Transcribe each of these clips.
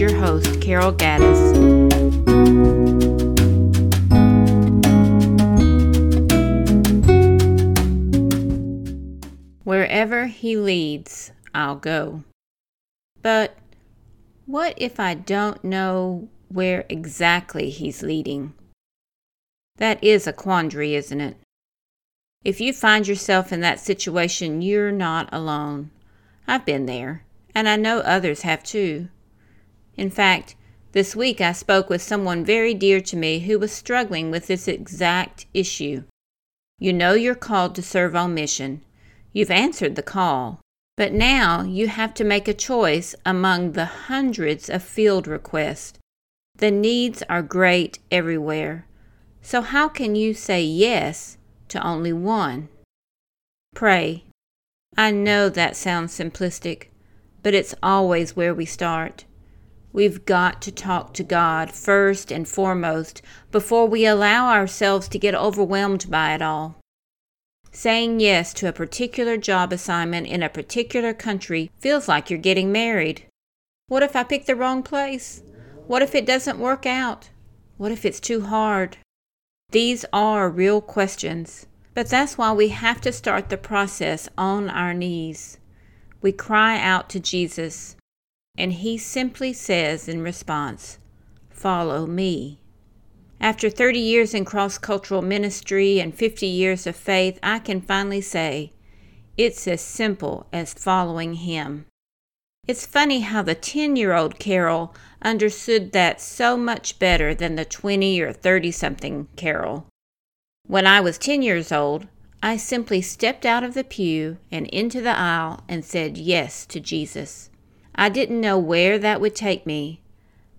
your host, Carol Gaddis. Wherever he leads, I'll go. But what if I don't know where exactly he's leading? That is a quandary, isn't it? If you find yourself in that situation, you're not alone. I've been there, and I know others have too. In fact, this week I spoke with someone very dear to me who was struggling with this exact issue. You know you're called to serve on mission. You've answered the call. But now you have to make a choice among the hundreds of field requests. The needs are great everywhere. So, how can you say yes to only one? Pray. I know that sounds simplistic, but it's always where we start. We've got to talk to God first and foremost before we allow ourselves to get overwhelmed by it all. Saying yes to a particular job assignment in a particular country feels like you're getting married. What if I pick the wrong place? What if it doesn't work out? What if it's too hard? These are real questions, but that's why we have to start the process on our knees. We cry out to Jesus, and He simply says in response, Follow me. After 30 years in cross cultural ministry and 50 years of faith, I can finally say it's as simple as following Him. It's funny how the 10 year old Carol understood that so much better than the 20 or 30 something Carol. When I was 10 years old, I simply stepped out of the pew and into the aisle and said yes to Jesus. I didn't know where that would take me,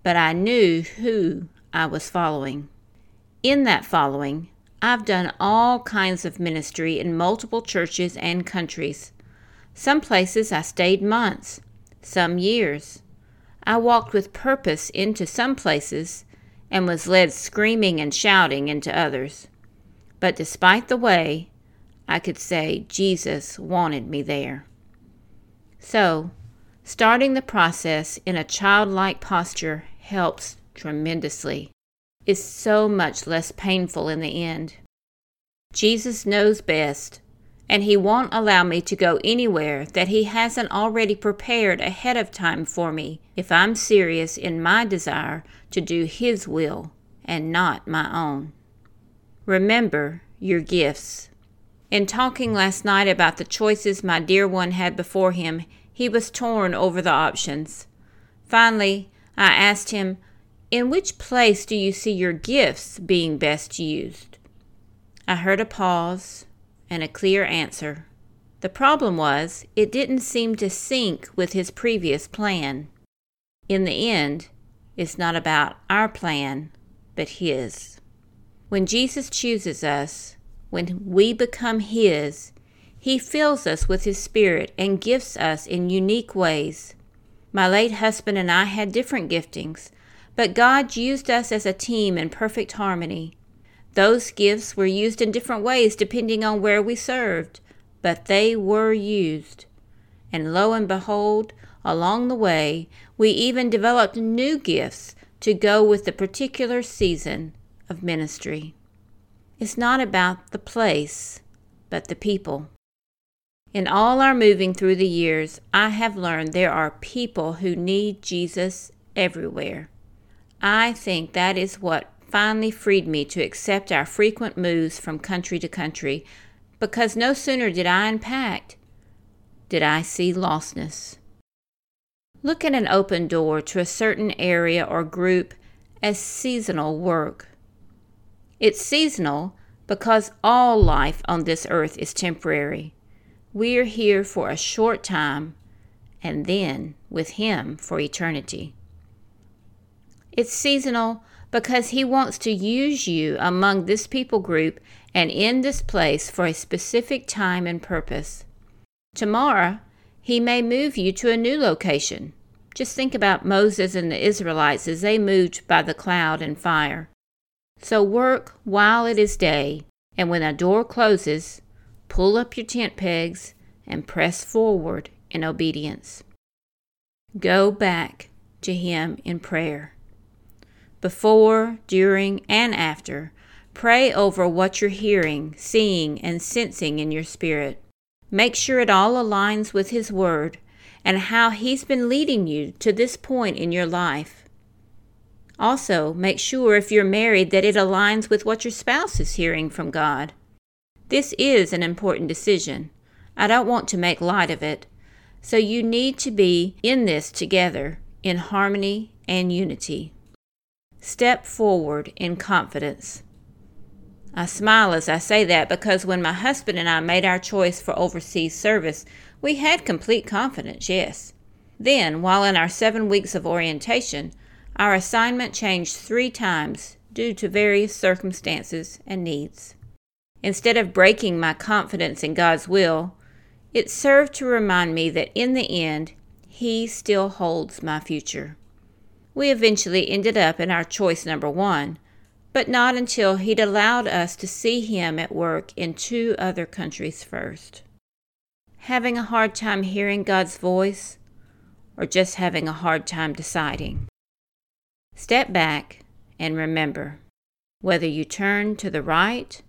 but I knew who I was following. In that following, I've done all kinds of ministry in multiple churches and countries. Some places I stayed months, some years. I walked with purpose into some places and was led screaming and shouting into others. But despite the way, I could say Jesus wanted me there. So, starting the process in a childlike posture helps tremendously is so much less painful in the end. Jesus knows best, and He won't allow me to go anywhere that He hasn't already prepared ahead of time for me if I'm serious in my desire to do His will and not my own. Remember your gifts. In talking last night about the choices my dear one had before him, he was torn over the options. Finally, I asked him, in which place do you see your gifts being best used? I heard a pause and a clear answer. The problem was, it didn't seem to sync with his previous plan. In the end, it's not about our plan, but his. When Jesus chooses us, when we become his, he fills us with his spirit and gifts us in unique ways. My late husband and I had different giftings, but God used us as a team in perfect harmony. Those gifts were used in different ways depending on where we served, but they were used. And lo and behold, along the way, we even developed new gifts to go with the particular season of ministry. It's not about the place, but the people. In all our moving through the years, I have learned there are people who need Jesus everywhere. I think that is what finally freed me to accept our frequent moves from country to country, because no sooner did I unpack did I see lostness. Look at an open door to a certain area or group as seasonal work. It's seasonal because all life on this earth is temporary. We're here for a short time and then with Him for eternity. It's seasonal because He wants to use you among this people group and in this place for a specific time and purpose. Tomorrow, He may move you to a new location. Just think about Moses and the Israelites as they moved by the cloud and fire. So work while it is day, and when a door closes, pull up your tent pegs and press forward in obedience. Go back to Him in prayer. Before, during, and after, pray over what you're hearing, seeing, and sensing in your spirit. Make sure it all aligns with His Word and how He's been leading you to this point in your life. Also, make sure if you're married that it aligns with what your spouse is hearing from God. This is an important decision. I don't want to make light of it. So you need to be in this together, in harmony and unity. Step forward in confidence. I smile as I say that because when my husband and I made our choice for overseas service, we had complete confidence, yes. Then, while in our seven weeks of orientation, our assignment changed three times due to various circumstances and needs. Instead of breaking my confidence in God's will, it served to remind me that in the end, He still holds my future. We eventually ended up in our choice number one, but not until He'd allowed us to see Him at work in two other countries first. Having a hard time hearing God's voice, or just having a hard time deciding? Step back and remember whether you turn to the right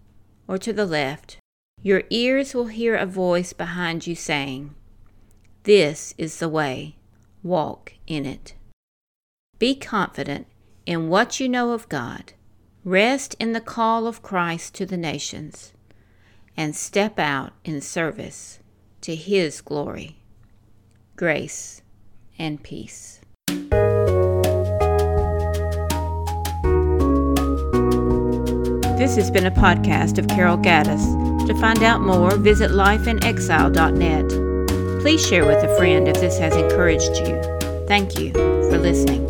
or to the left, your ears will hear a voice behind you saying, This is the way, walk in it. Be confident in what you know of God, rest in the call of Christ to the nations, and step out in service to His glory. Grace and peace. This has been a podcast of Carol Gaddis. To find out more, visit lifeinexile.net. Please share with a friend if this has encouraged you. Thank you for listening.